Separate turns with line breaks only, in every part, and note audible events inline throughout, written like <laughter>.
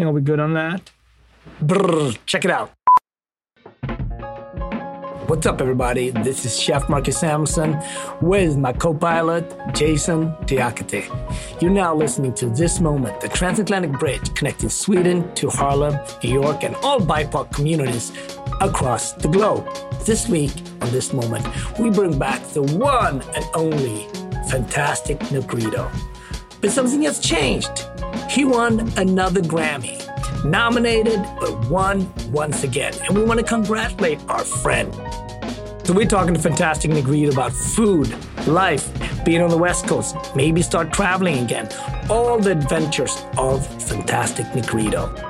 think I'll be good on that. Brrr, check it out. What's up, everybody? This is Chef Marcus Samuelsson with my co pilot, Jason Diakite. You're now listening to This Moment, the transatlantic bridge connecting Sweden to Harlem, New York, and all BIPOC communities across the globe. This week on This Moment, we bring back the one and only fantastic Negrito. But something has changed. He won another Grammy nominated, but won once again. And we want to congratulate our friend. So we're talking to Fantastic Negrito about food, life, being on the West Coast, maybe start traveling again. All the adventures of Fantastic Negrito.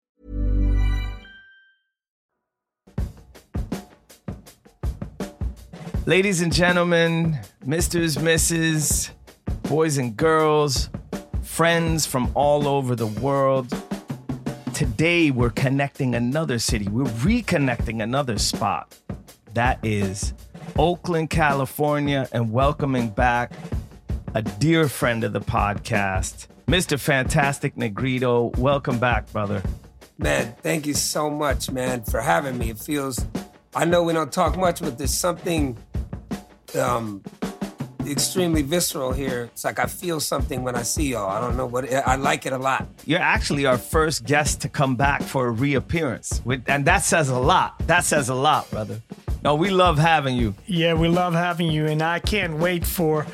Ladies and gentlemen, misters, misses, boys and girls, friends from all over the world. Today we're connecting another city. We're reconnecting another spot. That is Oakland, California, and welcoming back a dear friend of the podcast, Mr. Fantastic Negrito. Welcome back, brother.
Man, thank you so much, man, for having me. It feels, I know we don't talk much, but there's something um, extremely visceral here. It's like I feel something when I see y'all. I don't know what I like it a lot.
You're actually our first guest to come back for a reappearance, and that says a lot. That says a lot, brother. No, we love having you.
Yeah, we love having you, and I can't wait for.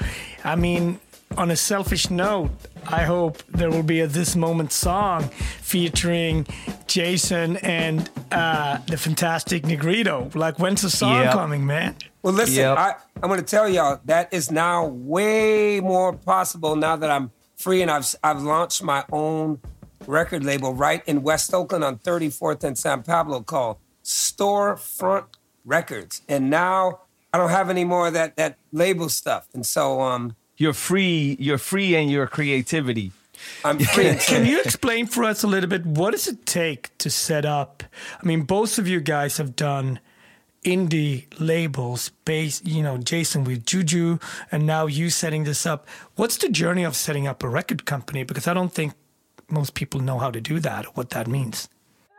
I mean, on a selfish note, I hope there will be a This Moment song featuring Jason and uh, the fantastic Negrito. Like, when's the song yep. coming, man?
Well, listen, yep. I, I'm going to tell y'all that is now way more possible now that I'm free and I've, I've launched my own record label right in West Oakland on 34th and San Pablo called Storefront Records. And now I don't have any more of that, that label stuff. And so, um,
you're free, you're free in your creativity.
I'm <laughs> free.
Can you explain for us a little bit what does it take to set up? I mean, both of you guys have done indie labels based, you know, Jason with Juju and now you setting this up. What's the journey of setting up a record company? Because I don't think most people know how to do that or what that means.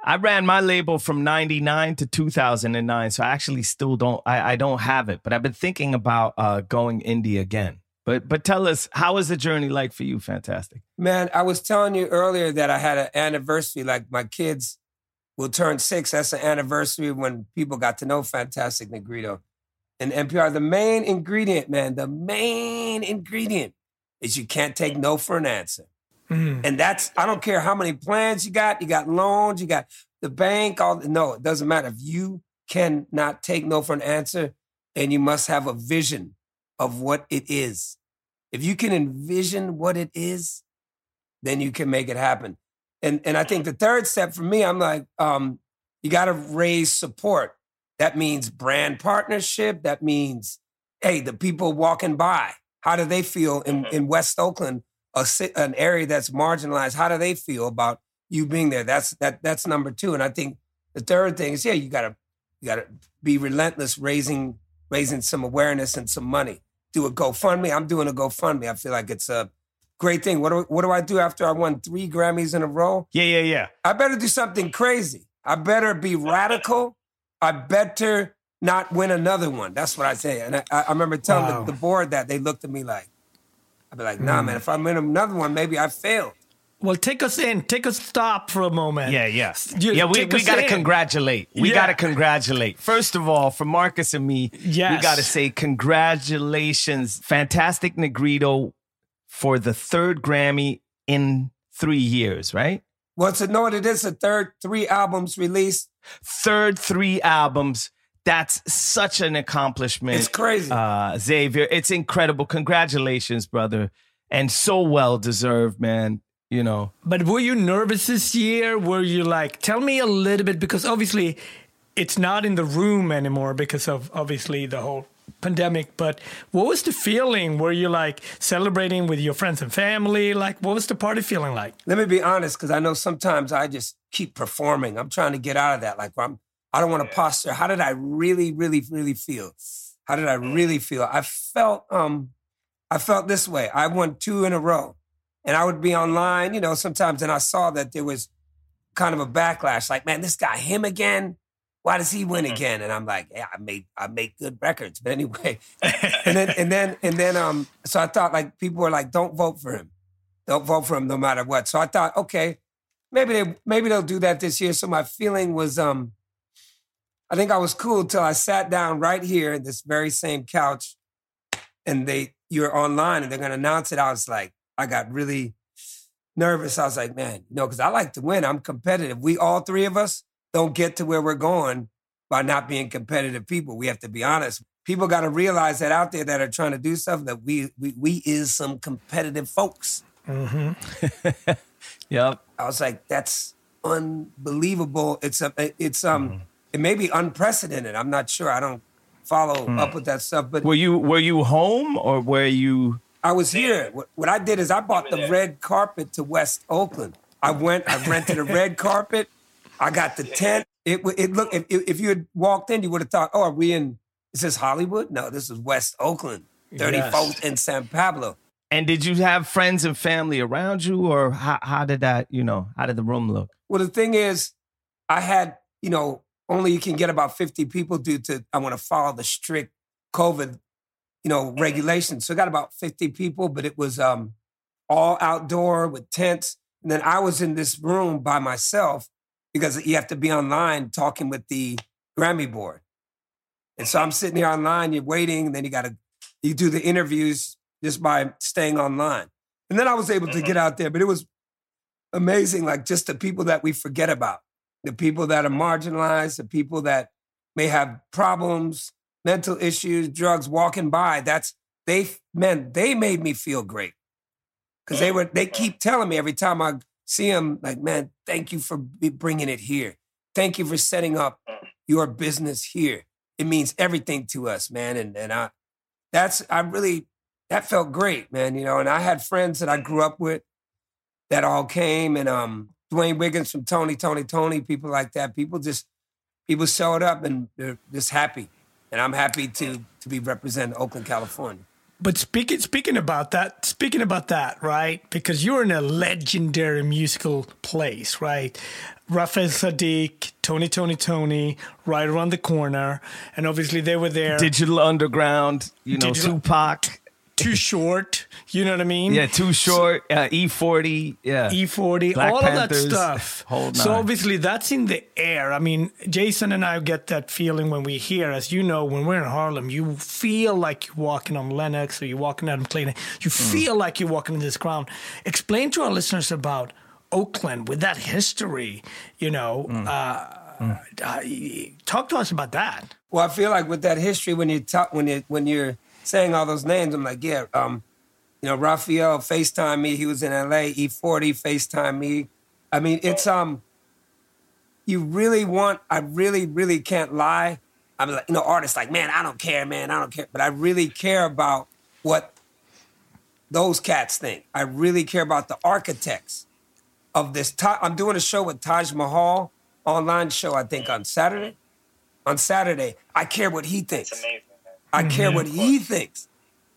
I ran my label from 99 to 2009, so I actually still don't I, I don't have it, but I've been thinking about uh, going indie again. But but tell us, how is the journey like for you? Fantastic.
Man, I was telling you earlier that I had an anniversary, like my kids will turn six. That's the anniversary when people got to know Fantastic Negrito. And NPR, the main ingredient, man, the main ingredient is you can't take no for an answer. Mm. And that's, I don't care how many plans you got, you got loans, you got the bank, all no, it doesn't matter. If you cannot take no for an answer, and you must have a vision of what it is. If you can envision what it is, then you can make it happen and and I think the third step for me, I'm like, um, you got to raise support. That means brand partnership. That means, hey, the people walking by, how do they feel in, in West Oakland, a, an area that's marginalized? How do they feel about you being there? That's that that's number two. And I think the third thing is, yeah, you gotta you gotta be relentless, raising raising some awareness and some money. Do a GoFundMe. I'm doing a GoFundMe. I feel like it's a great thing. What do, what do I do after I won three Grammys in a row?
Yeah, yeah, yeah.
I better do something crazy. I better be radical. I better not win another one. That's what I say. And I, I remember telling
Wow.
the, the board that they looked at me like, I'd be like, nah, hmm. man, if I win another one, maybe I failed.
Well, take us in. Take a stop for a moment.
Yeah, yeah.
You-
yeah, we, we got to congratulate. We
Yeah.
got to congratulate. First of all, for Marcus and me, we
Yes.
got to say congratulations. Fantastic Negrito for the third Grammy in three years, right?
Well, to know what it is, the third three albums released.
Third three albums. That's such an accomplishment.
It's crazy.
Uh, Xavier, it's incredible. Congratulations, brother. And so well deserved, man. You know,
But were you nervous this year? Were you like, tell me a little bit because obviously it's not in the room anymore because of obviously the whole pandemic. But what was the feeling? Were you like celebrating with your friends and family? Like, what was the party feeling like?
Let me be honest, because I know sometimes I just keep performing. I'm trying to get out of that. Like I'm, I don't want to posture. How did I really, really, really feel? How did I really feel? I felt, um, I felt this way. I won two in a row, and I would be online, you know, sometimes, and I saw that there was kind of a backlash. Like, man, this guy, him again. Why does he win again? And I'm like, yeah, I made, I make good records. But anyway, <laughs> and then, and then, and then, um, so I thought like people were like, don't vote for him. Don't vote for him no matter what. So I thought, okay, maybe they maybe they'll do that this year. So my feeling was um I think I was cool till I sat down right here in this very same couch and they you're online and they're gonna announce it. I was like, I got really nervous. I was like, man, you know, because I like to win. I'm competitive. We all three of us don't get to where we're going by not being competitive people. We have to be honest. People got to realize that out there that are trying to do stuff that we we we is some competitive folks. Mm-hmm. <laughs>
yep.
I was like, that's unbelievable. It's uh, a, it's um, mm-hmm. it may be unprecedented. I'm not sure. I don't follow hmm. up with that stuff, but
Were you were you home or were you?
I was here. What, what I did is I bought the red carpet to West Oakland. I went, I rented a red <laughs> carpet. I got the tent. It w- it looked if if you had walked in, you would have thought, oh, are we in? Is this Hollywood? No, this is West Oakland, 34th and San Pablo.
And did you have friends and family around you, or how, how did that? You know, how did the room look?
Well, the thing is, I had, you know, only you can get about 50 people due to I want to follow the strict COVID, you know, regulations. So I got about 50 people, but it was um all outdoor with tents. And then I was in this room by myself because you have to be online talking with the Grammy board. And so I'm sitting here online, you're waiting, and then you gotta you do the interviews just by staying online. And then I was able to get out there, but it was amazing, like just the people that we forget about, the people that are marginalized, the people that may have problems, mental issues, drugs, walking by. That's they, man, they made me feel great because they were. They keep telling me every time I see them, like, man, thank you for bringing it here. Thank you for setting up your business here. It means everything to us, man. And and I, that's I really that felt great, man. You know, and I had friends that I grew up with that all came and um Dwayne Wiggins from Tony, Tony, Tony, people like that. People just people showed up and they're just happy. And I'm happy to to be representing Oakland, California.
But speaking speaking about that, speaking about that, right? Because you're in a legendary musical place, right? Raphael Saadiq, Tony, Tony, Tony, right around the corner, and obviously they were there.
Digital Underground, you know,
Digital-
Tupac.
Too <laughs> short, you know what I mean?
Yeah, too short. Uh, E40. Yeah.
E40,
Black
all
Panthers,
of that stuff.
whole
So obviously that's in the air. I mean, Jason and I get that feeling when we hear, as you know, when we're in Harlem, you feel like you're walking on Lenox or you're walking Adam Clayton. You
Mm.
feel like you're walking in this ground. Explain to our listeners about Oakland with that history. You know,
Mm.
uh, uh, talk to us about that.
Well, I feel like with that history, when you talk, when you when you're saying all those names, I'm like, yeah, um, you know, Raphael Facetime me. He was in L.A. E40 Facetime me. I mean, it's um, you really want. I really, really can't lie. I'm like, you know, artists like, man, I don't care, man, I don't care, but I really care about what those cats think. I really care about the architects of this. I'm doing a show with Taj Mahal online show. I think on Saturday on Saturday. I care what he thinks. I care what he thinks.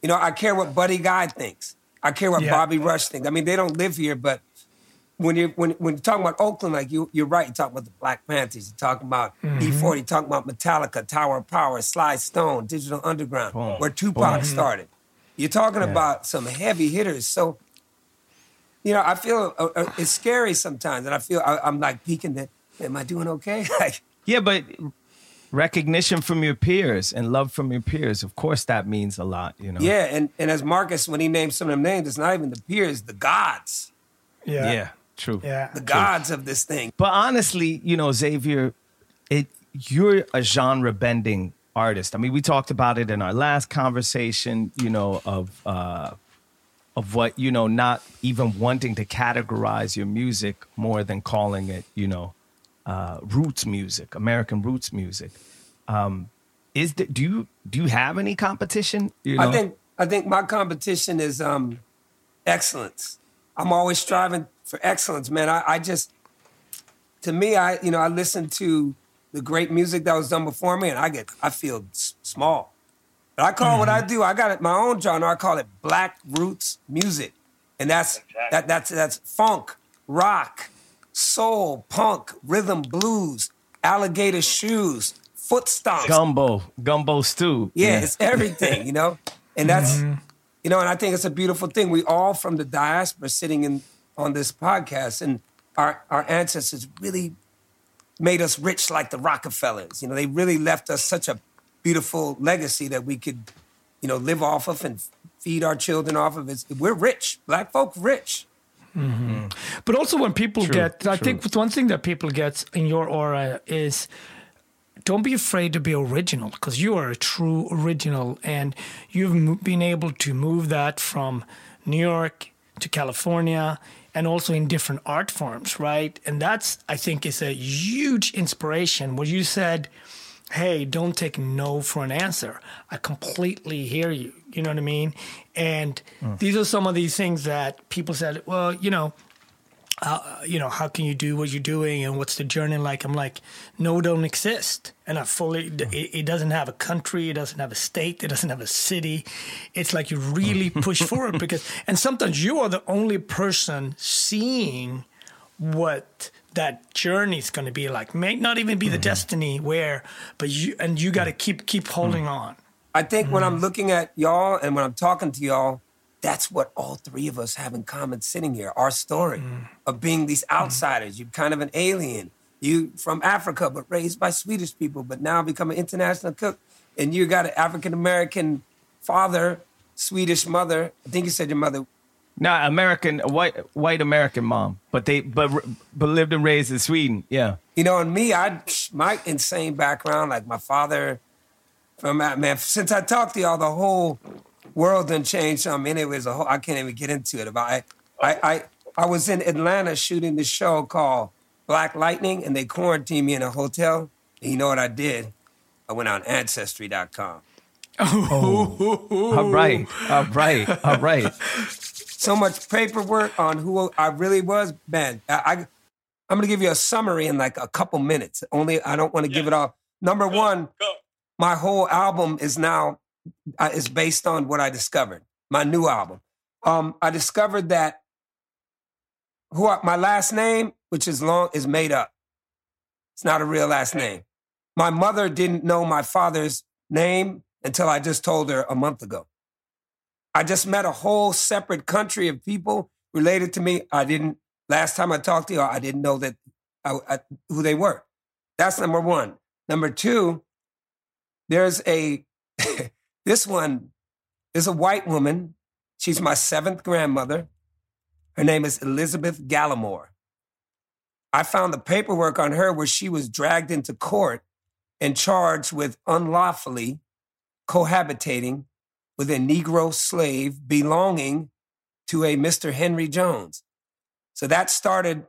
You know, I care what Buddy Guy thinks. I care what
Yeah.
Bobby Rush thinks. I mean, they don't live here, but when you're when when you're talking about Oakland, like you you're right. You're talking about the Black Panthers. You're talking about E40. You're talking about Metallica, Tower of Power, Sly Stone, Digital Underground,
Boom.
where Tupac started. You're talking about some heavy hitters. So, you know, I feel uh, uh, it's scary sometimes, and I feel I, I'm like peeking. That am I doing okay? <laughs> like,
Yeah, but recognition from your peers and love from your peers, of course, that means a lot. You know.
yeah. And and as Marcus, when he named some of them names, it's not even the peers, the gods,
Yeah.
Yeah. True.
Yeah.
the gods of this thing.
But honestly, you know, Xavier, it you're a genre bending artist. I mean, we talked about it in our last conversation, you know, of uh of what, you know, not even wanting to categorize your music more than calling it, you know, uh roots music, American roots music. Um is the, do you do you have any competition? You know?
I think I think my competition is um, excellence. I'm always striving for excellence, man. I, I just, to me, I you know I listen to the great music that was done before me, and I get I feel s- small. But I call what I do. I got it my own genre. I call it Black Roots music, and that's that that's that's funk, rock, soul, punk, rhythm, blues, alligator shoes, foot stomps,
gumbo, gumbo stew.
yeah, it's everything, you know? And that's, mm-hmm. you know, and I think it's a beautiful thing. We all from the diaspora sitting in on this podcast, and our, our ancestors really made us rich like the Rockefellers. You know, they really left us such a beautiful legacy that we could, you know, live off of and feed our children off of. It's, we're rich. Black folk rich. Mm-hmm.
But also when people
True,
get, I
true.
think one thing that people get in your aura is don't be afraid to be original because you are a true original and you've been able to move that from New York to California and also in different art forms, right? And that's, I think, is a huge inspiration. What you said, hey, don't take no for an answer. I completely hear you. You know what I mean? And hmm. these are some of these things that people said, well, you know, uh, you know, how can you do what you're doing and what's the journey like? I'm like, no, don't exist. And I fully, hmm. it, it doesn't have a country, it doesn't have a state, it doesn't have a city. It's like you really hmm. push <laughs> forward because, and sometimes you are the only person seeing what that journey is going to be like. May not even be the mm-hmm. destiny where, but you, and you got to keep, keep holding on.
I think when I'm mm. looking at y'all and when I'm talking to y'all, that's what all three of us have in common sitting here. Our story mm. of being these mm. outsiders. You're kind of an alien. You from Africa, but raised by Swedish people, but now become an international cook. And you got an African American father, Swedish mother. I think you said your mother.
Not American, white white American mom, but they but but lived and raised in Sweden. Yeah.
You know, and me, I my insane background, like my father from man. Since I talked to y'all, the whole world done changed. Um, anyways, a whole, I can't even get into it. About I, I, I, I was in Atlanta shooting this show called Black Lightning, and they quarantined me in a hotel. And you know what I did? I went on Ancestry.com.
All right. All right. All right.
so much paperwork on who I really was. Man, I, I I'm gonna give you a summary in like a couple minutes. Only I don't want to give it all. Number one, my whole album is now uh, is based on what I discovered. My new album. Um, I discovered that who I, my last name, which is long, is made up. It's not a real last name. My mother didn't know my father's name until I just told her a month ago. I just met a whole separate country of people related to me. I didn't, last time I talked to you, I didn't know that I, I, who they were. That's number one. Number two, there's a, <laughs> this one is a white woman. She's my seventh grandmother. Her name is Elizabeth Gallimore. I found the paperwork on her where she was dragged into court and charged with unlawfully cohabitating with a Negro slave belonging to a Mr. Henry Jones. So that started,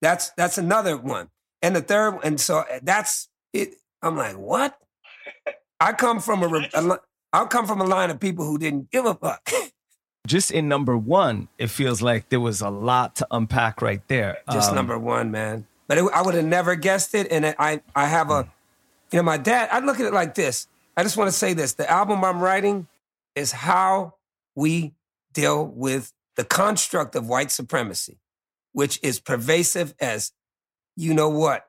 that's that's another one. And the third, and so that's it. I'm like, what? I come from a, a I come from a line of people who didn't give a fuck. <laughs>
Just in number one, it feels like there was a lot to unpack right there.
Just
Um,
number one, man. But it, I would have never guessed it. And I, I have a, you know, my dad. I look at it like this. I just want to say this: the album I'm writing is how we deal with the construct of white supremacy, which is pervasive as you know what.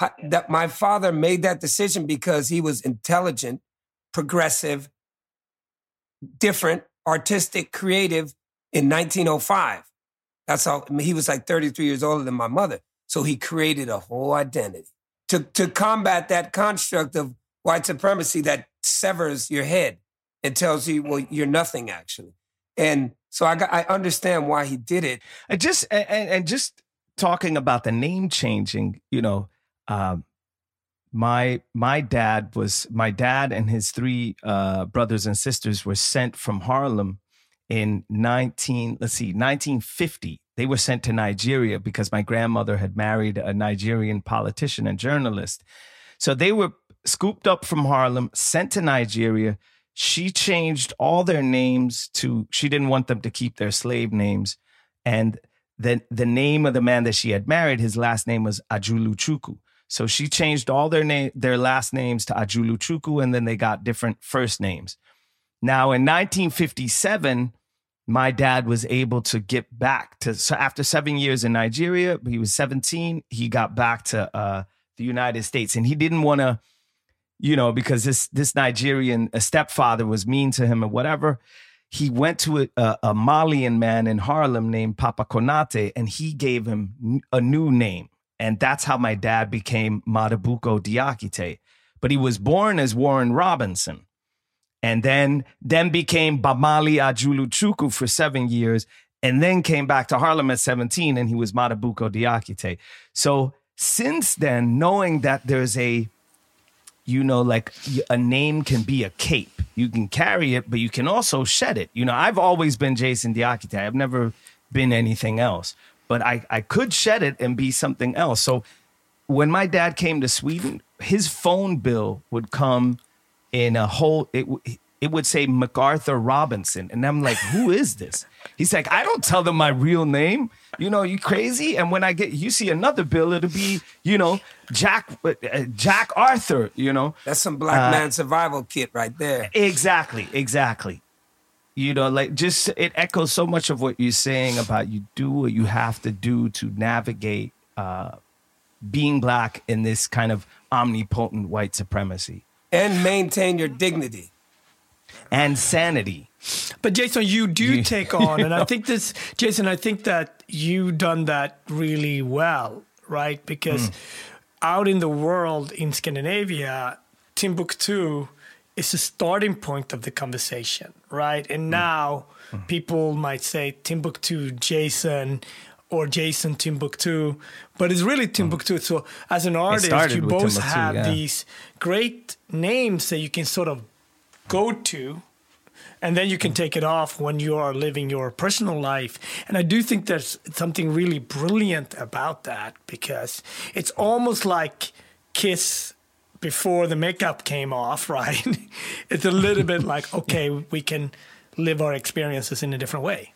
How, that my father made that decision because he was intelligent, progressive, different, artistic, creative in 1905. That's how I mean, he was like 33 years older than my mother. So he created a whole identity to, to combat that construct of white supremacy that severs your head and tells you, well, you're nothing actually. And so I got, I understand why he did it.
And just and, and just talking about the name changing, you know, um, my my dad was my dad and his three uh, brothers and sisters were sent from Harlem in 19 let's see 1950 they were sent to Nigeria because my grandmother had married a Nigerian politician and journalist. So they were scooped up from Harlem sent to Nigeria. She changed all their names to she didn't want them to keep their slave names. And the the name of the man that she had married his last name was Ajuluchukwu so she changed all their name, their last names to Ajuluchukwu, and then they got different first names. Now, in 1957, my dad was able to get back to. So after seven years in Nigeria, he was 17. He got back to uh, the United States, and he didn't want to, you know, because this this Nigerian stepfather was mean to him or whatever. He went to a, a Malian man in Harlem named Papa Konate, and he gave him a new name and that's how my dad became Madubuko Diakite. But he was born as Warren Robinson and then then became Bamali Ajuluchukwu for seven years and then came back to Harlem at 17 and he was Madubuko Diakite. So since then, knowing that there's a, you know, like a name can be a cape. You can carry it, but you can also shed it. You know, I've always been Jason Diakite. I've never been anything else but I, I could shed it and be something else. So when my dad came to Sweden, his phone bill would come in a whole, it, it would say MacArthur Robinson. And I'm like, who is this? He's like, I don't tell them my real name. You know, you crazy? And when I get, you see another bill, it'll be, you know, Jack, uh, Jack Arthur, you know.
That's some black uh, man survival kit right there.
Exactly, exactly you know like just it echoes so much of what you're saying about you do what you have to do to navigate uh, being black in this kind of omnipotent white supremacy.
And maintain your dignity.
And sanity.
But jason you do you, take <laughs> on and i think this jason i think that you done that really well right? Because mm. out in the world in scandinavia timbuktu is a starting point of the conversation, right? And mm. now mm. people might say Timbuktu Jason or Jason Timbuktu, but it's really mm. Timbuktu. Mm. So as an artist, you both Timbuktu, have yeah. these great names that you can sort of go to and then you can take it off when you are living your personal life. And I do think there's something really brilliant about that because it's almost like Kiss before the makeup came off, <laughs> right? it's a little bit like, <laughs> okay, we can live our experiences in a different way.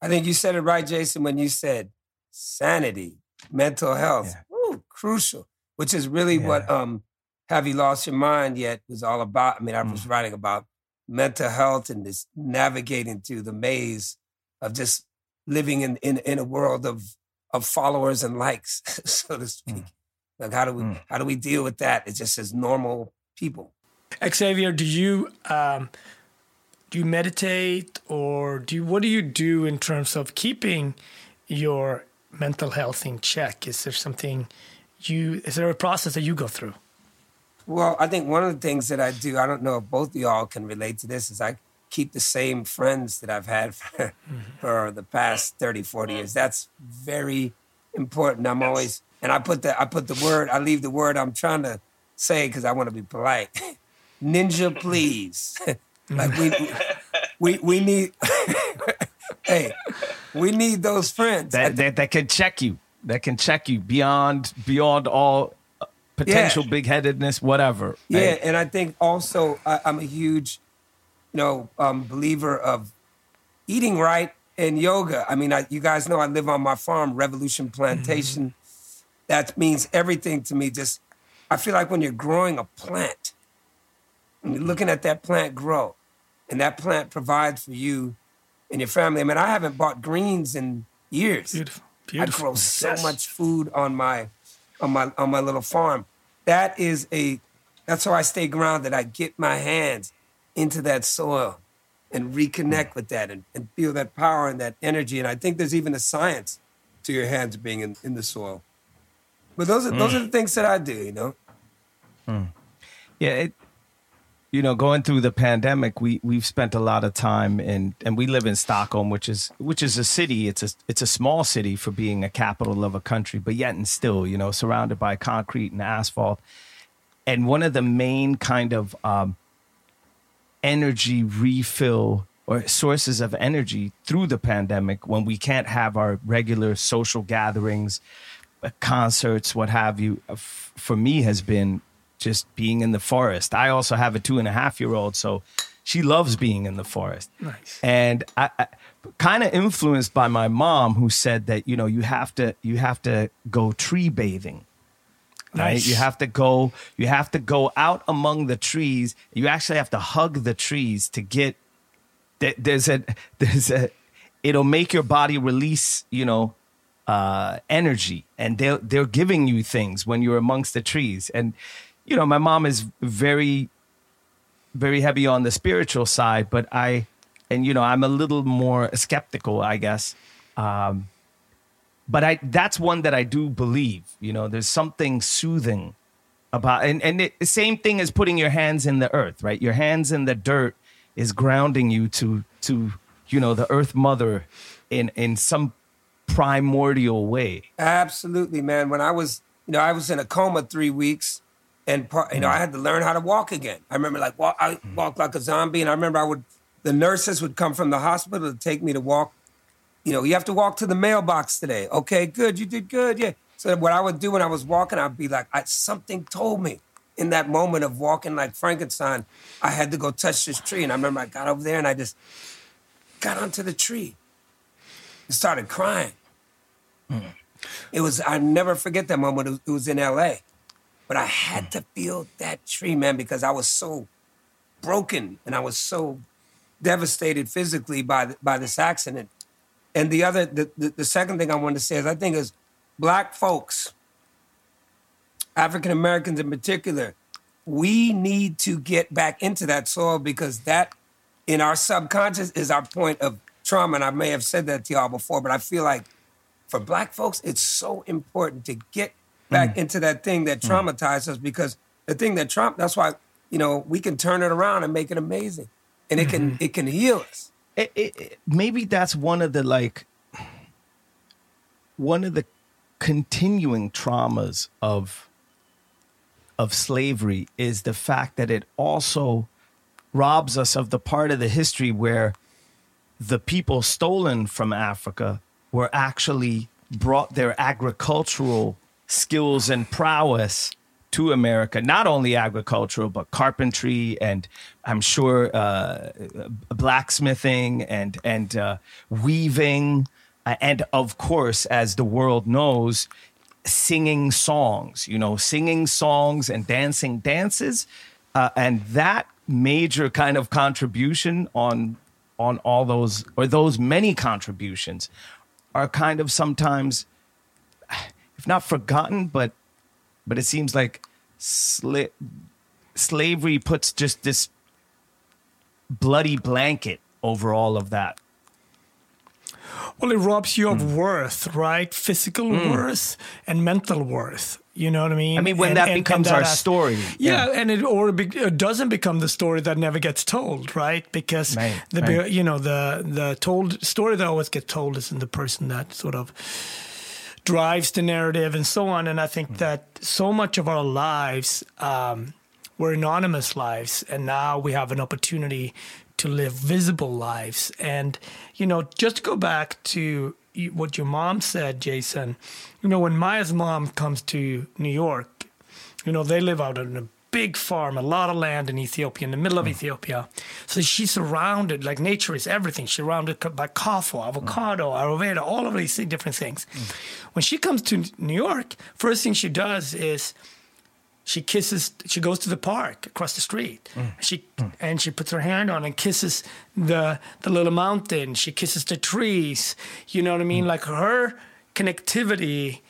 I think you said it right, Jason, when you said sanity, mental health, yeah. crucial, which is really yeah. what um, Have You Lost Your Mind Yet was all about. I mean, I was mm. writing about mental health and this navigating through the maze of just living in, in, in a world of, of followers and likes, <laughs> so to speak. Mm. Like how do we mm. how do we deal with that? It's just as normal people.
Xavier, do you um, do you meditate or do you, what do you do in terms of keeping your mental health in check? Is there something you is there a process that you go through?
Well, I think one of the things that I do, I don't know if both of y'all can relate to this, is I keep the same friends that I've had <laughs> for, mm-hmm. for the past 30, 40 years. That's very important. I'm always and I put the I put the word I leave the word I'm trying to say because I want to be polite. Ninja, please. <laughs> like we we we need. <laughs> hey, we need those friends
that, that that can check you. That can check you beyond beyond all potential yeah. big headedness, whatever.
Yeah, hey. and I think also I, am a huge, you know, um, believer of eating right and yoga. I mean, I, you guys know I live on my farm, Revolution Plantation. Mm-hmm that means everything to me. Just, I feel like when you're growing a plant, and you're looking at that plant grow, and that plant provides for you and your family. I mean, I haven't bought greens in years.
Beautiful. Beautiful.
I grow so
Yes.
much food on my on my on my little farm. That is a that's how I stay grounded. I get my hands into that soil and reconnect with that and, and feel that power and that energy. And I think there's even a science to your hands being in, in the soil. But those are those are the things that I do, you know.
Yeah, it, you know, going through the pandemic, we we've spent a lot of time in, and we live in Stockholm, which is which is a city. It's a it's a small city for being a capital of a country, but yet and still, you know, surrounded by concrete and asphalt. And one of the main kind of um, energy refill or sources of energy through the pandemic when we can't have our regular social gatherings, concerts, what have you, uh, for me has been just being in the forest. I also have a two and a half year old, so she loves being in the forest.
Nice.
And I, I kind of influenced by my mom, who said that you know you have to you have to go tree bathing right
Nice.
you have to go you have to go out among the trees you actually have to hug the trees to get there- there's a there's a it'll make your body release you know uh energy and they're they're giving you things when you're amongst the trees and you know my mom is very very heavy on the spiritual side but i and you know i'm a little more skeptical i guess um but I that's one that I do believe. You know, there's something soothing about, and and the same thing as putting your hands in the earth, right? Your hands in the dirt is grounding you to to you know the earth mother in in some primordial way.
Absolutely, man. When I was, you know, I was in a coma three weeks, and part, you know, I had to learn how to walk again. I remember like walk, I mm. walked like a zombie, and I remember I would, the nurses would come from the hospital to take me to walk. You know, you have to walk to the mailbox today. Okay, good, you did good, yeah. So what I would do when I was walking, I'd be like, I, something told me in that moment of walking like Frankenstein, I had to go touch this tree. And I remember I got over there and I just got onto the tree and started crying. It was, I never forget that moment. It was, in LA. But I had to feel that tree, man, because I was so broken and I was so devastated physically by, by this accident. And the other, the, the, the second thing I wanted to say is I think is black folks, African Americans in particular, we need to get back into that soil because that in our subconscious is our point of trauma. And I may have said that to y'all before, but I feel like for black folks, it's so important to get back mm. into that thing that mm. traumatized us because the thing that Trump, that's why, you know, we can turn it around and make it amazing. And it can mm-hmm. it can heal us.
it, it, it- maybe that's one of the like one of the continuing traumas of of slavery is the fact that it also robs us of the part of the history where the people stolen from Africa were actually brought their agricultural skills and prowess to America, not only agricultural, but carpentry and I'm sure uh, blacksmithing and, and uh, weaving. uh, And of course, as the world knows, singing songs, you know, singing songs and dancing dances. Uh, and that major kind of contribution on on all those or those many contributions are kind of sometimes if not forgotten but but it seems like sla- slavery puts just this bloody blanket over all of that
Well, it robs you of worth, right? Physical worth and mental worth. You know what I mean?
I mean, when that becomes our story,
Yeah,
yeah.
and it or it, be, it doesn't become the story that never gets told, right? Because
Right,
the
right.
you know the the told story that always gets told isn't the person that sort of drives the narrative and so on. And I think
Hmm.
that so much of our lives um, were anonymous lives, and now we have an opportunity to live visible lives. And you know, just go back to what your mom said, Jason. You know, when Maya's mom comes to New York, you know, they live out on a big farm, a lot of land in Ethiopia, in the middle of hmm. Ethiopia. So she's surrounded, like nature is everything. She's surrounded by coffee, avocado, hmm. Ayurveda, all of these different things. Hmm. When she comes to New York, first thing she does is she kisses she goes to the park across the street mm. she mm. and she puts her hand on and kisses the the little mountain she kisses the trees you know what i mean mm. like her connectivity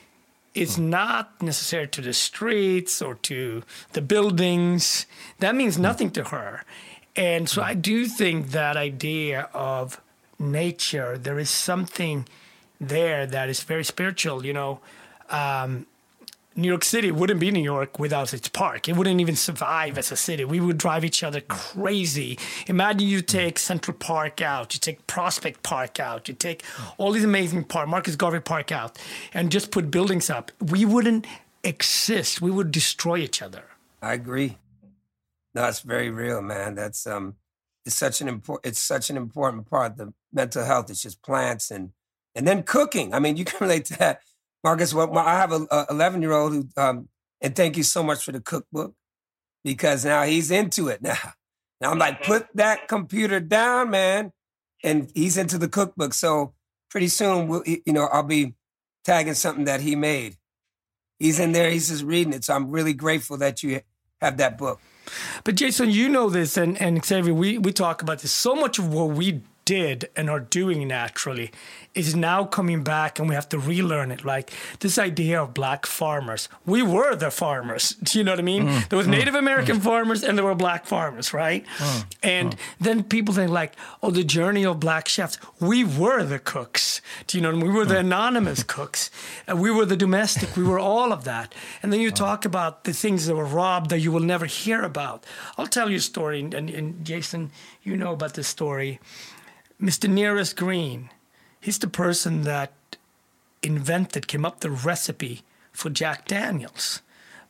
is not necessary to the streets or to the buildings that means mm. nothing to her and so i do think that idea of nature there is something there that is very spiritual you know um, New York City wouldn't be New York without its park. It wouldn't even survive as a city. We would drive each other crazy. Imagine you take Central Park out, you take Prospect Park out, you take all these amazing parks, Marcus Garvey Park out, and just put buildings up. We wouldn't exist. We would destroy each other.
I agree. No, it's very real, man. That's um, it's such an important. It's such an important part. The mental health. It's just plants and and then cooking. I mean, you can relate to that Marcus, well, I have a 11 year old who, um, and thank you so much for the cookbook because now he's into it now. Now I'm like, put that computer down, man, and he's into the cookbook. So pretty soon, we'll, you know, I'll be tagging something that he made. He's in there. He's just reading it. So I'm really grateful that you have that book.
But Jason, you know this, and and Xavier, we we talk about this. So much of what we did and are doing naturally is now coming back and we have to relearn it. Like this idea of black farmers. We were the farmers. <laughs> Do you know what I mean? Mm, there was mm, Native American mm. farmers and there were black farmers, right? Mm, and mm. then people think like, oh, the journey of black chefs. We were the cooks. Do you know? I mean? We were the mm. anonymous <laughs> cooks. And we were the domestic. We were all of that. And then you talk about the things that were robbed that you will never hear about. I'll tell you a story, and, and Jason, you know about this story. Mr. Nearest Green, he's the person that invented, came up the recipe for Jack Daniels.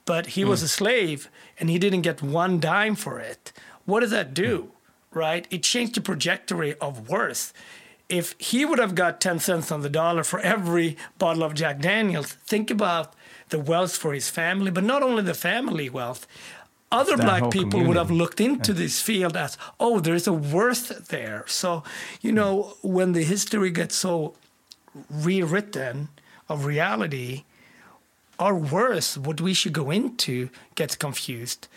But he mm. was a slave and he didn't get one dime for it. What does that do? Mm. Right? It changed the trajectory of worth. If he would have got 10 cents on the dollar for every bottle of Jack Daniels, think about the wealth for his family, but not only the family wealth, other black people community. would have looked into yeah. this field as, oh, there's a worth there. So, you know, when the history gets so rewritten of reality, our worth, what we should go into, gets confused.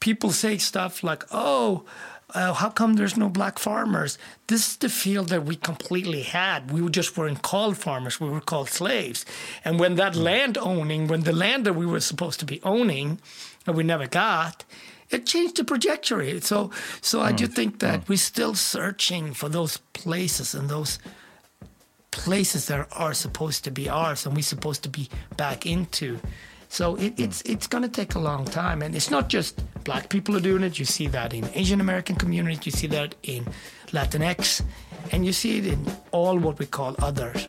People say stuff like, oh, uh, how come there's no black farmers? This is the field that we completely had. We just weren't called farmers, we were called slaves. And when that land owning, when the land that we were supposed to be owning, that we never got, it changed the trajectory. So, so mm. I do mm. think that mm. we're still searching for those places and those places that are supposed to be ours, and we're supposed to be back into. So it, mm. it's it's going to take a long time, and it's not just black people are doing it. You see that in Asian American communities, you see that in Latinx, and you see it in all what we call others.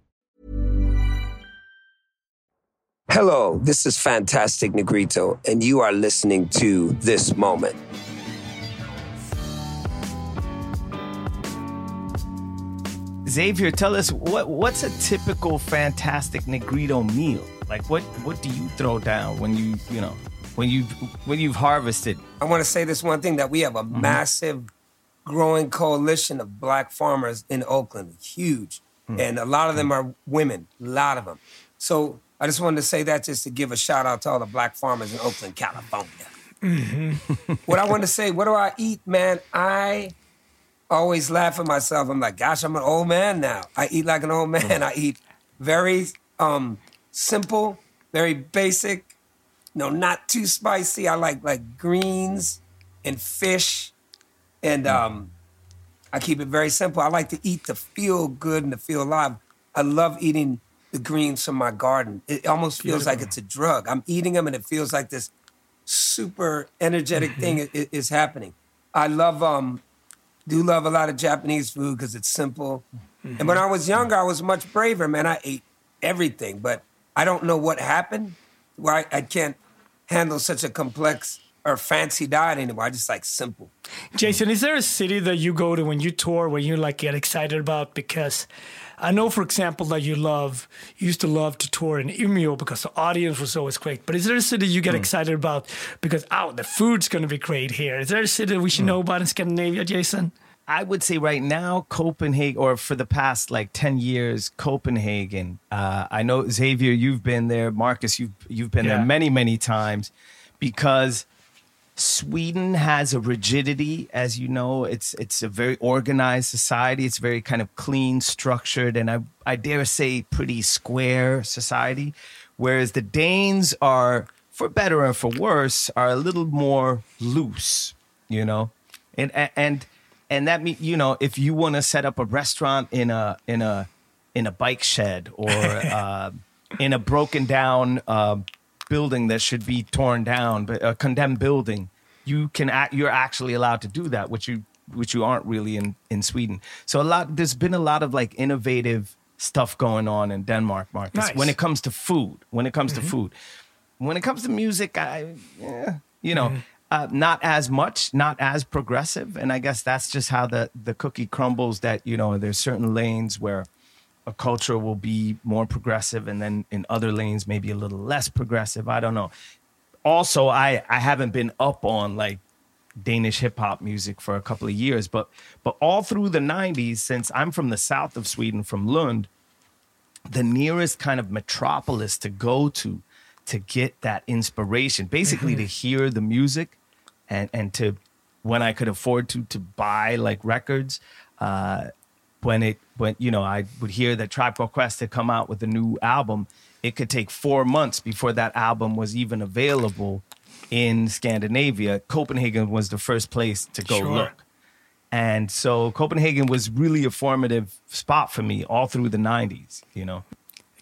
Hello, this is Fantastic Negrito, and you are listening to This Moment.
Xavier, tell us what what's a typical fantastic Negrito meal? Like what what do you throw down when you you know when you when you've harvested?
I want to say this one thing that we have a
Mm-hmm.
massive growing coalition of black farmers in Oakland, huge.
Hmm.
And a lot of them are women, a lot of them. So I just wanted to say that just to give a shout out to all the black farmers in Oakland, California.
Mm-hmm.
what I want to say, what do I eat, man? I always laugh at myself. I'm like, gosh, I'm an old man now. I eat like an old man. I eat very um, simple, very basic. No, not too spicy. I like like greens and fish, and um, I keep it very simple. I like to eat to feel good and to feel alive. I love eating the greens from my garden. It almost feels like it's a drug. I'm eating them, and it feels like this super energetic thing i- is happening. I love um, do love a lot of Japanese food because it's simple. And when I was younger, I was much braver, man. I ate everything, but I don't know what happened. Why I, I can't handle such a complex or fancy diet anymore. I just like simple.
Jason, is there a city that you go to when you tour where you like get excited about? Because I know, for example, that you love, you used to love to tour in Umeå because the audience was always great. But is there a city you get excited about because, oh, the food's going to be great here? Is there a city we should know about in Scandinavia, Jason?
I would say right now, Copenhagen, or for the past like ten years, Copenhagen. Uh, I know Xavier, you've been there. Marcus, you've you've been
Yeah.
there many, many times, because Sweden has a rigidity, as you know. It's it's a very organized society. It's very kind of clean, structured, and I I dare say pretty square society. Whereas the Danes are, for better or for worse, are a little more loose. You know, and and and that means you know if you want to set up a restaurant in a in a in a bike shed or <laughs> uh, in a broken down uh, building that should be torn down, but a condemned building, you can act, you're actually allowed to do that, which you which you aren't really in in Sweden. So a lot there's been a lot of like innovative stuff going on in Denmark, Marcus.
Nice.
When it comes to food, when it comes to mm-hmm. food, when it comes to music, I yeah, you know. Mm-hmm. Uh, not as much, not as progressive, and I guess that's just how the the cookie crumbles. That you know, there's certain lanes where a culture will be more progressive and then in other lanes maybe a little less progressive. I don't know. Also i i haven't been up on like danish hip hop music for a couple of years but but all through the 90s since i'm from the south of sweden from lund the nearest kind of metropolis to go to to get that inspiration basically to hear the music and and to when i could afford to to buy like records uh when it when you know I would hear that Tribe Called Quest had come out with a new album, it could take four months before that album was even available in Scandinavia. Copenhagen was the first place to go
Sure.
look, and so Copenhagen was really a formative spot for me all through the '90s. You know,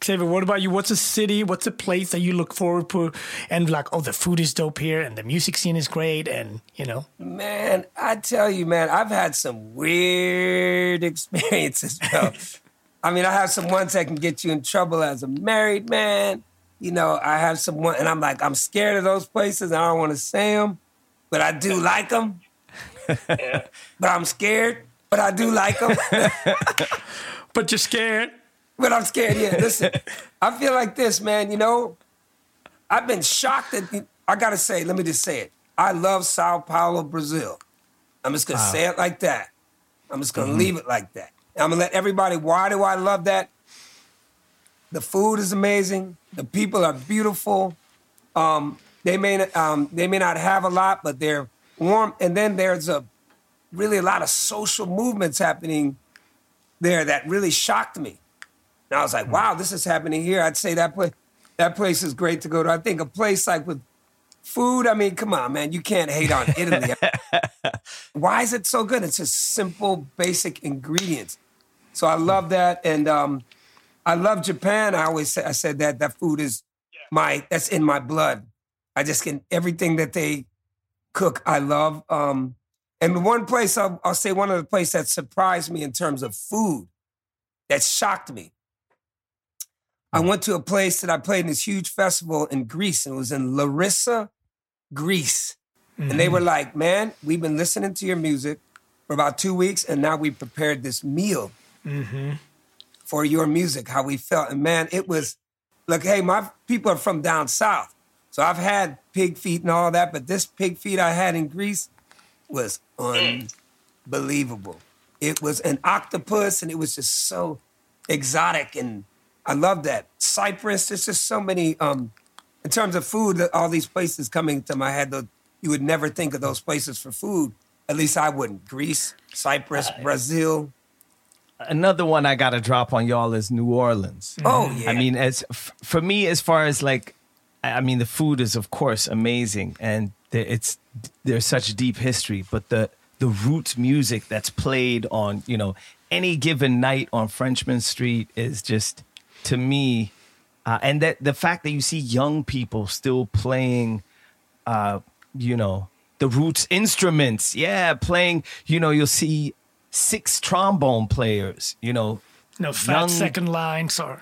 Xavier, what about you? What's a city? What's a place that you look forward to? And like, oh, the food is dope here, and the music scene is great, and you know,
Man, I tell you, man, I've had some weird <laughs> experiences, bro. <laughs> I mean, I have some ones that can get you in trouble as a married man. You know, I have some one, and I'm like, I'm scared of those places. I don't want to say them, but I do like them. <laughs> But I'm scared, but I do like them.
but you're scared.
But I'm scared. Yeah, listen, <laughs> I feel like this, man. You know, I've been shocked at. The, I gotta say, let me just say it. I love Sao Paulo, Brazil. I'm just gonna say it like that. I'm just gonna leave it like that. I'm gonna let everybody. Why do I love that? The food is amazing. The people are beautiful. Um, they may um, they may not have a lot, but they're warm. And then there's a really a lot of social movements happening there that really shocked me. And I was like, wow, this is happening here. I'd say that place that place is great to go to. I think a place like with food, I mean, come on, man, you can't hate on Italy. <laughs> Why is it so good? It's just simple, basic ingredients. So I love that, and um, I love Japan. I always say I said that that food is my that's in my blood. I just can everything that they cook. I love. Um, and one place I'll, I'll say one of the places that surprised me in terms of food that shocked me. I mm. went to a place that I played in this huge festival in Greece, and it was in Larissa, Greece. And they were mm. like, man, we've been listening to your music for about two weeks, and now we prepared this meal mm-hmm. for your music, how we felt. And man, it was look, hey, my people are from down south. So I've had pig feet and all that, but this pig feet I had in Greece was unbelievable. It was an octopus and it was just so exotic and I love that. Cyprus, there's just so many um in terms of food, all these places coming to my head, though you would never think of those places for food. At least I wouldn't. Greece, Cyprus, Brazil.
Another one I got to drop on y'all is New Orleans.
Oh yeah.
I mean, as f- for me, as far as like, I I mean, the food is of course amazing, and it's there's such deep history, but the the roots music that's played on you know any given night on Frenchmen Street is just to me, uh, and that the fact that you see young people still playing, uh, you know, the roots instruments, yeah, playing. You know, you'll see six trombone players, you know,
No fat
Young-
second lines or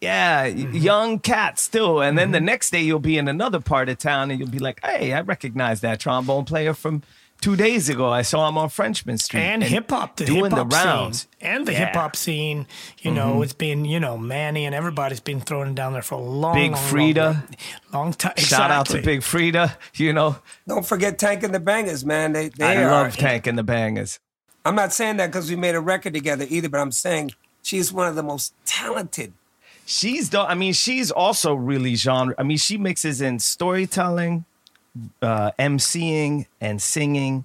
yeah, y- young cat still. And then the next day you'll be in another part of town and you'll be like, hey, I recognize that trombone player from two days ago. I saw him on Frenchmen Street.
and hip hop, the
doing
hip hop
the rounds.
scene, and the
Yeah. Mm-hmm.
hip hop scene. You know, it's been you know Manny and everybody's been throwing down there for a long,
Big
long,
Freedia.
long, long time.
Shout out to Big Freedia. You know,
Don't forget Tank and the Bangas, man. They they
I
are.
love Tank and the Bangas.
I'm not saying that because we made a record together either, but I'm saying she's one of the most talented.
She's do- I mean, she's also really genre. I mean, she mixes in storytelling, uh, MCing, and singing,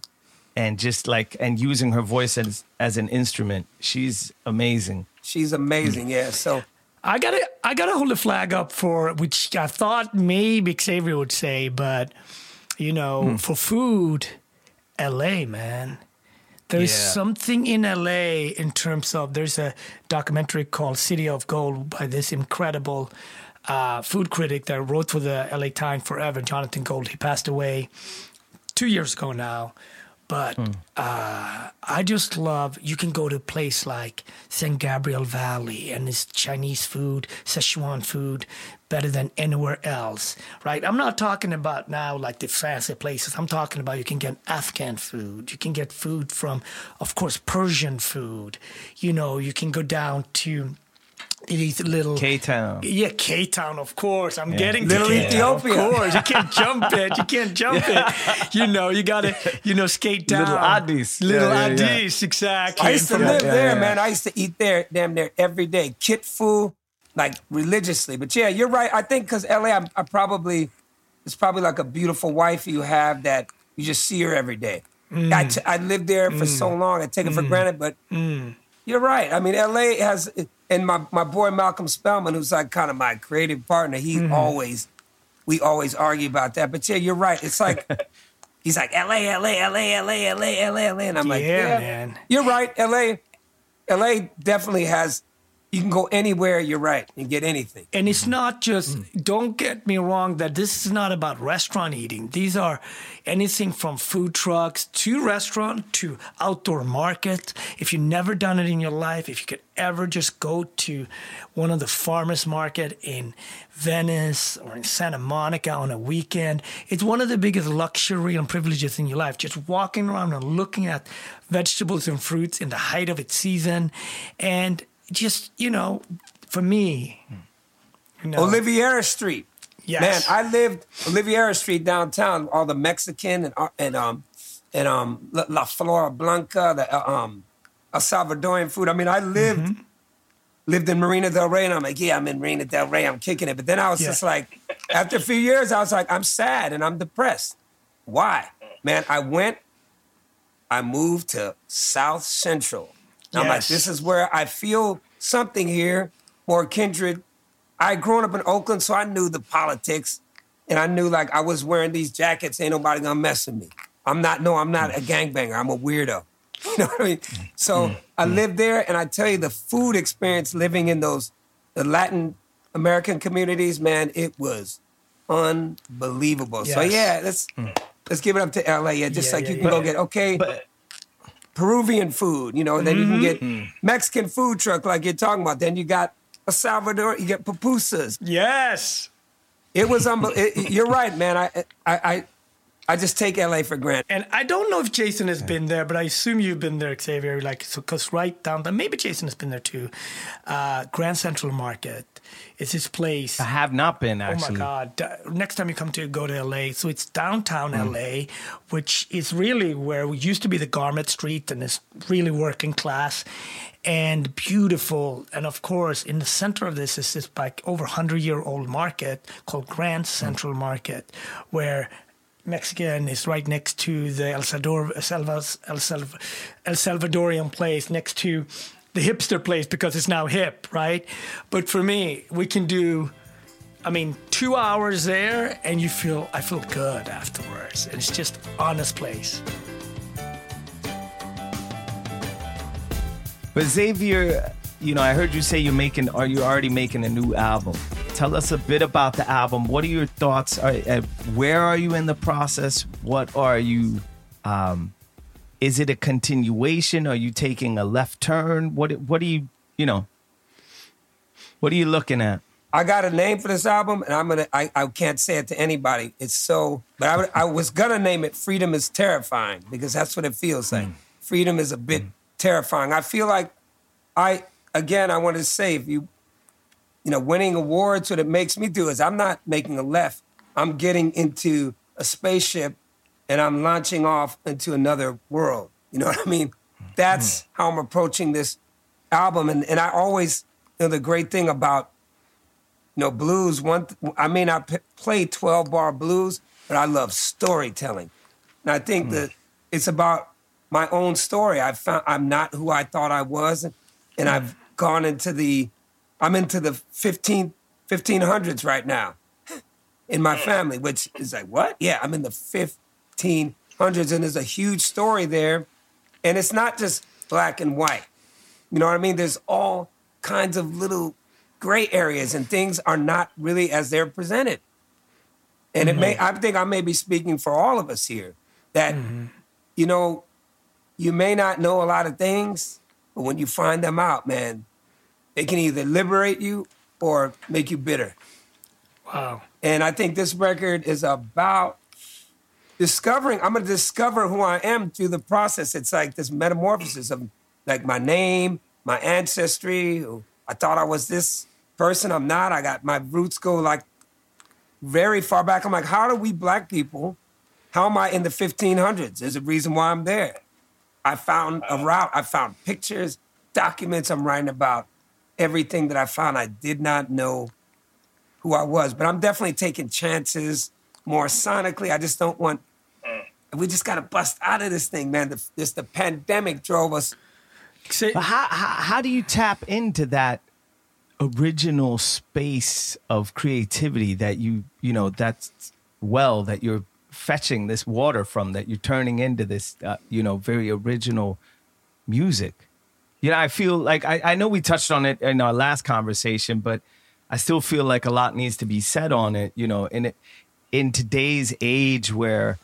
and just like and using her voice as as an instrument. She's amazing.
She's amazing, yeah. So
I gotta, I gotta hold the flag up for which I thought maybe Xavier would say, but you know,
Hmm.
for food, L.A. man. There's
Yeah.
something in LA in terms of there's a documentary called City of Gold by this incredible uh, food critic that wrote for the LA Times forever, Jonathan Gold. He passed away two years ago now. But uh, I just love you can go to a place like San Gabriel Valley and it's Chinese food, Szechuan food, better than anywhere else, right? I'm not talking about now like the fancy places. I'm talking about you can get Afghan food, you can get food from, of course, Persian food. You know, you can go down to these little
K Town.
yeah, K Town, of course. I'm getting
Little
to K-Town,
Ethiopia.
Of course, you can't jump it. You can't jump it. <laughs> You know, you gotta, you know, skate down.
Little Addis.
Little
Yeah, yeah, yeah.
Addis, exactly.
I used to live
yeah,
there,
yeah.
man. I used to eat there, damn near every day. Kit food, like religiously. But yeah, you're right. I think because LA, I, I probably it's probably like a beautiful wife you have that you just see her every day.
Mm.
I, t- I lived there for so long. I take it for granted, but
Mm.
You're right. I mean, LA has, and my my boy Malcolm Spellman, who's like kind of my creative partner. He
Mm-hmm.
always, we always argue about that. But yeah, you're right. It's like. <laughs> He's like LA, LA, LA, LA, LA, LA, LA, and I'm like,
Yeah,
yeah,
man.
You're right. LA, LA definitely has. You can go anywhere. You're right and get anything.
And it's not just,
Mm.
don't get me wrong, that this is not about restaurant eating. These are anything from food trucks to restaurant to outdoor market. If you've never done it in your life, if you could ever just go to one of the farmers market in Venice or in Santa Monica on a weekend, it's one of the biggest luxury and privileges in your life. Just walking around and looking at vegetables and fruits in the height of its season. And just, you know, for me, you know,
Oliviera Street.
Yes.
Man, I lived Oliviera Street downtown. All the Mexican and uh, and um and um La, La Flora Blanca, the uh, um El Salvadorian food. I mean, I lived
Mm-hmm.
lived in Marina Del Rey, and I'm like, yeah, I'm in Marina Del Rey, I'm kicking it. But then I was
Yeah.
just like, after a few years, I was like, I'm sad and I'm depressed. Why? Man, I went, I moved to South Central. And I'm like, this is where I feel something here, more kindred. I had grown up in Oakland, so I knew the politics. And I knew like I was wearing these jackets, ain't nobody gonna mess with me. I'm not, no, I'm not a gangbanger. I'm a weirdo. <laughs> You know what I mean? So mm, I mm. lived there, and I tell you, the food experience living in those the Latin American communities, man, it was unbelievable. So yeah, let's mm. let's give it up to LA. Yeah, just
Yeah,
like
yeah,
you can
yeah.
go get okay. Peruvian food, you know, and then you can mm-hmm. get hmm. Mexican food truck like you're talking about. Then you got a Salvador, you get pupusas.
Yes.
It was unbelievable. You're right, man. I, I, I, I just take LA for granted.
And I don't know if Jason has been there, but I assume you've been there, Xavier. Like, so because right down downtown, maybe Jason has been there too. Uh, Grand Central Market is his place.
I have not been actually.
Oh my God! D- Next time you come to go to LA, so it's downtown LA, which is really where we used to be the Garment Street, and it's really working class and beautiful. And of course, in the center of this is this like over hundred year old market called Grand Central Market, where Mexican is right next to the El Salvador, El, Salvas, El, El Salvadorian place, next to the hipster place because it's now hip, right? But for me, we can do, I mean, two hours there and you feel, I feel good afterwards. And it's just honest place.
But Xavier, you know, I heard you say you're making, are you already making a new album? Tell us a bit about the album. What are your thoughts? Are, uh, where are you in the process? What are you? Um, is it a continuation? Are you taking a left turn? What What are you? You know, what are you looking at?
I got a name for this album, and I'm gonna. I, I can't say it to anybody. It's so, but I, would, I was gonna name it "Freedom is Terrifying" because that's what it feels like. Freedom is a bit terrifying. I feel like I again. I want to say if you, you know, winning awards, what it makes me do is I'm not making a left. I'm getting into a spaceship, and I'm launching off into another world. You know <laughs> what I mean? That's hmm. how I'm approaching this album, and and I always, you know, the great thing about you know, blues. One, I may not p- play twelve bar blues, but I love storytelling, and I think hmm. that it's about my own story. I found I'm not who I thought I was, and I've gone into the, I'm into the 15, 1500s right now, in my family, which is like what? Yeah, I'm in the fifteen hundreds, and there's a huge story there, and it's not just black and white. You know what I mean? There's all kinds of little gray areas and things are not really as they're presented. And it may mm-hmm. I think I may be speaking for all of us here that mm-hmm. you know you may not know a lot of things, but when you find them out, man, they can either liberate you or make you bitter.
Wow.
And I think this record is about discovering, I'm going to discover who I am through the process. It's like this metamorphosis of like my name, my ancestry. I thought I was this person. I'm not. I got my roots go like very far back. I'm like, how do we black people, how am I in the 1500s? There's a reason why I'm there. I found a route. I found pictures, documents. I'm writing about everything that I found. I did not know who I was, but I'm definitely taking chances more sonically. I just don't want. Mm. We just got to bust out of this thing, man. The, this the pandemic drove us.
Say,
But how, how how do you tap into that original space of creativity that you you know that's well that you're fetching this water from that you're turning into this uh, you know very original music you know i feel like I, I know we touched on it in our last conversation but i still feel like a lot needs to be said on it you know in it in today's age where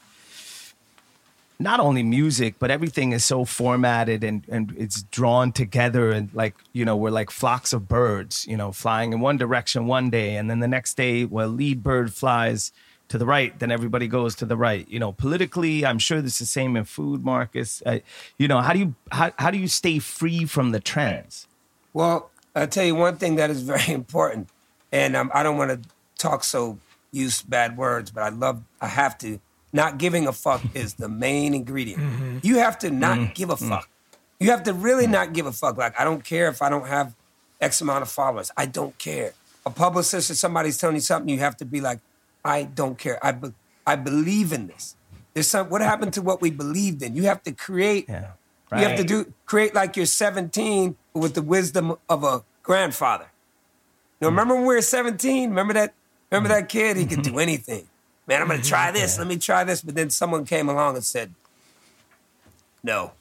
not only music, but everything is so formatted and, and it's drawn together and like, you know, we're like flocks of birds, you know, flying in one direction one day. And then the next day, well, lead bird flies to the right, then everybody goes to the right. You know, politically, I'm sure this is the same in food, Marcus. Uh, you know, how do you how, how do you stay free from the trends?
Well, I'll tell you one thing that is <laughs> very important, and um, I don't want to talk so use bad words, but I love, I have to. Not giving a fuck <laughs> is the main ingredient. You have to not give a fuck. You have to really not give a fuck. Like, I don't care if I don't have X amount of followers. I don't care. A publicist or somebody's telling you something, you have to be like, I don't care. I, be- I believe in this. There's some. What happened to what we believed in? You have to create.
Yeah.
You have to do create like you're 17 with the wisdom of a grandfather. You know, hmm. remember when we were 17? Remember that? Remember that hmm. kid? He could do <laughs> anything. Man, I'm gonna hmm. try this. Let me try this. But then someone came along and said, no.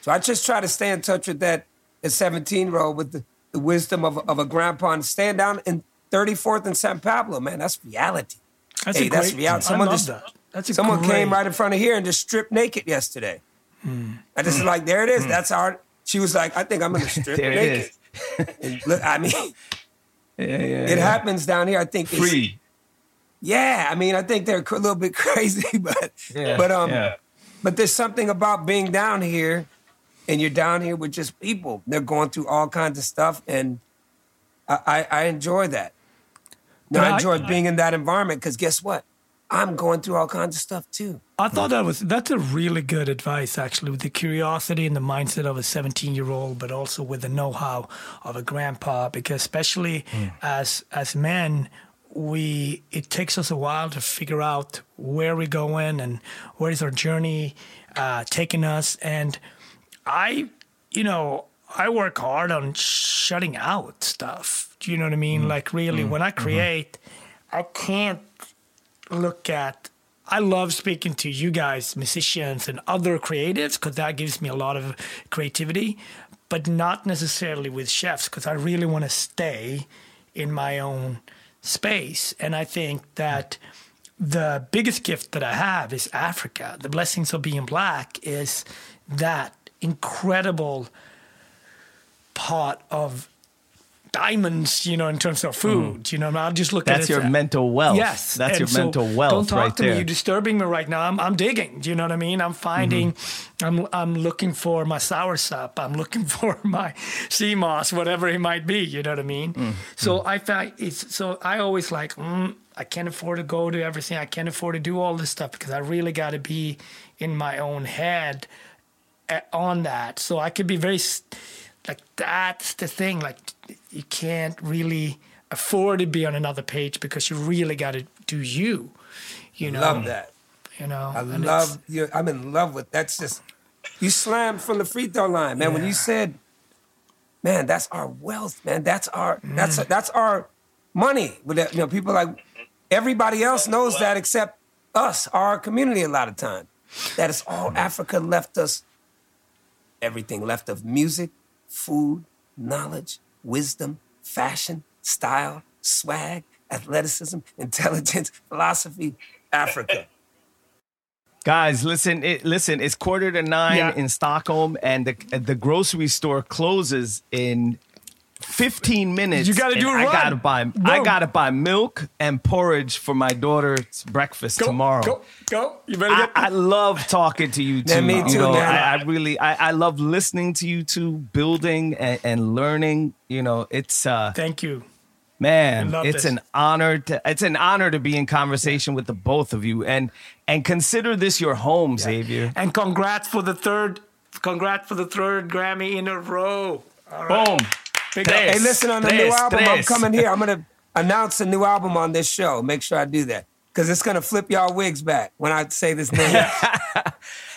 So I just try to stay in touch with that 17 year old with the, the wisdom of, a- of a grandpa and stand down in 34th and San Pablo, man. That's reality.
That's
hey, that's.
I
Someone just
that. That's
someone
great,
came right in front of here and just stripped naked yesterday. Hmm. I just hmm. like, there it is. Hmm. That's our. She was like, I think I'm gonna strip <laughs>
There it
naked. <laughs> Look, I mean,
Yeah, yeah,
it
yeah.
happens down here. I think it's-
Free.
yeah, I mean, I think they're a little bit <laughs> crazy, but
Yeah,
but um,
yeah.
but there's something about being down here, and you're down here with just people. They're going through all kinds of stuff, and I I, I enjoy that. I
I-
enjoy being in that environment because guess what? I'm going through all kinds of stuff too.
I thought that was that's a really good advice actually with the curiosity and the mindset of a 17 year old but also with the know-how of a grandpa because especially as as men we it takes us a while to figure out where we're going and where is our journey uh, taking us and I you know I work hard on shutting out stuff. Do you know what I mean? Mm. Like really mm-hmm. when I mm-hmm. create I can't look at I love speaking to you guys, musicians and other creatives, because that gives me a lot of creativity, but not necessarily with chefs, because I really want to stay in my own space. And I think that the biggest gift that I have is Africa. The blessings of being black is that incredible pot of diamonds, you know, in terms of food. You know, I'll just look at
Mm. That's your mental wealth.
Yes,
That's
and
your
so
mental wealth
Don't talk
right
to
there.
me. You're disturbing me right now. I'm, I'm digging. Do you know what I mean? I'm finding.
Mm-hmm.
I'm I'm looking for my soursop. I'm looking <laughs> for my sea moss, whatever it might be. You know what I mean?
Mm,
So I find it's so I always like. Mm, I can't afford to go to everything. I can't afford to do all this stuff because I really got to be in my own head uh, on that. So I could be very s- like that's the thing. Like you can't really afford to be on another page because you really got to do you. You know.
Love that.
You know.
I love you. I'm in love with that's just you slammed from the free throw line, man. When you said, "Man, that's our wealth, man. That's our that's
Mm.
that's our money." With that, you know, people like everybody else knows that except us, our community. A lot of time, that is all Africa left us. Everything left of music, food, knowledge, wisdom, fashion, style, swag, athleticism, <laughs> intelligence, philosophy. Africa.
Guys, listen, it, listen. It's quarter to nine
Yeah.
in Stockholm, and the the grocery store closes in fifteen minutes.
You gotta
and
do a
I
run.
gotta buy. I gotta buy milk and porridge for my daughter's breakfast
Go,
tomorrow.
Go, go. You better get.
I love talking to you two.
Yeah, me
you
too,
know,
man.
I, I really, I, I love listening to you two, building and, and learning. You know, it's uh,
Thank you.
man, it's
this.
an honor to, it's an honor to be in conversation with the both of you, and and consider this your home, Xavier.
And congrats for the third. Congrats for the third Grammy in a row. All right.
Boom.
Big
Tres.
up.
Hey, listen on the new
Tres,
album. I'm coming here. I'm gonna <laughs> announce a new album on this show. Make sure I do that because it's gonna flip y'all wigs back when I say this name. <laughs>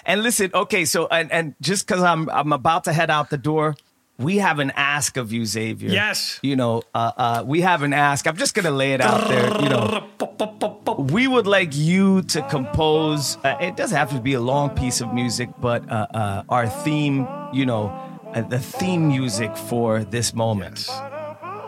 And listen, okay, so and and just because I'm I'm about to head out the door, we have an ask of you, Xavier.
Yes.
You know, uh, uh, we have an ask. I'm just gonna lay it out there. You know, <laughs> we would like you to compose. Uh, it doesn't have to be a long piece of music, but uh, uh, our theme. You know, the theme music for this moment.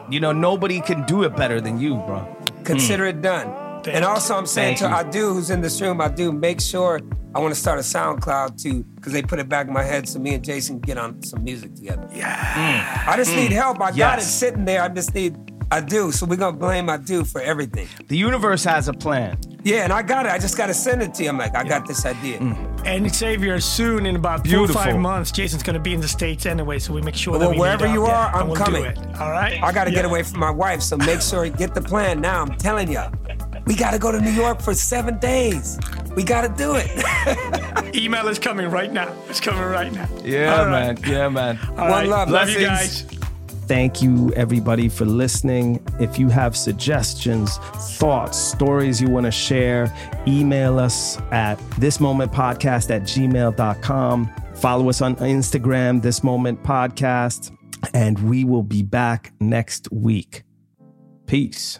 You know, nobody can do it better than you, bro.
Consider it done. and also, I'm saying
Thank
to
you.
Adu, who's in this room, Adu, make sure I want to start a SoundCloud too because they put it back in my head so me and Jason can get on some music together.
Yeah.
I just need help. I got it
Mm.
Sitting there. I just need Adu. So we're gonna blame Adu for everything.
The universe has a plan.
Yeah, and I got it. I just gotta send it to you. I'm like, I got this idea. Mm.
And Xavier, soon in about four or five months, Jason's going to be in the States anyway, so we make sure that we
wherever you are, I'm
we'll
coming.
Do it. All right.
I got to get away from my wife, so make sure you get the plan now. I'm telling you, we got to go to New York for seven days. We got to do it. <laughs>
Email is coming right now. It's coming right now.
Yeah,
All right.
man. Yeah, man.
All
One
right.
love.
Love you guys.
Thank you, everybody, for listening. If you have suggestions, thoughts, stories you want to share, email us at thismomentpodcast at gmail.com. Follow us on Instagram, This Moment Podcast, and we will be back next week. Peace.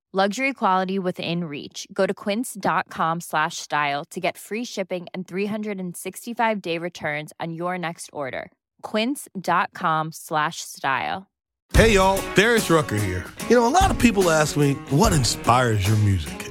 Luxury quality within reach. Go to quince.com slash style to get free shipping and 365 day returns on your next order. Quince.com slash style.
Hey y'all, Darius Rucker here. You know, a lot of people ask me, what inspires your music?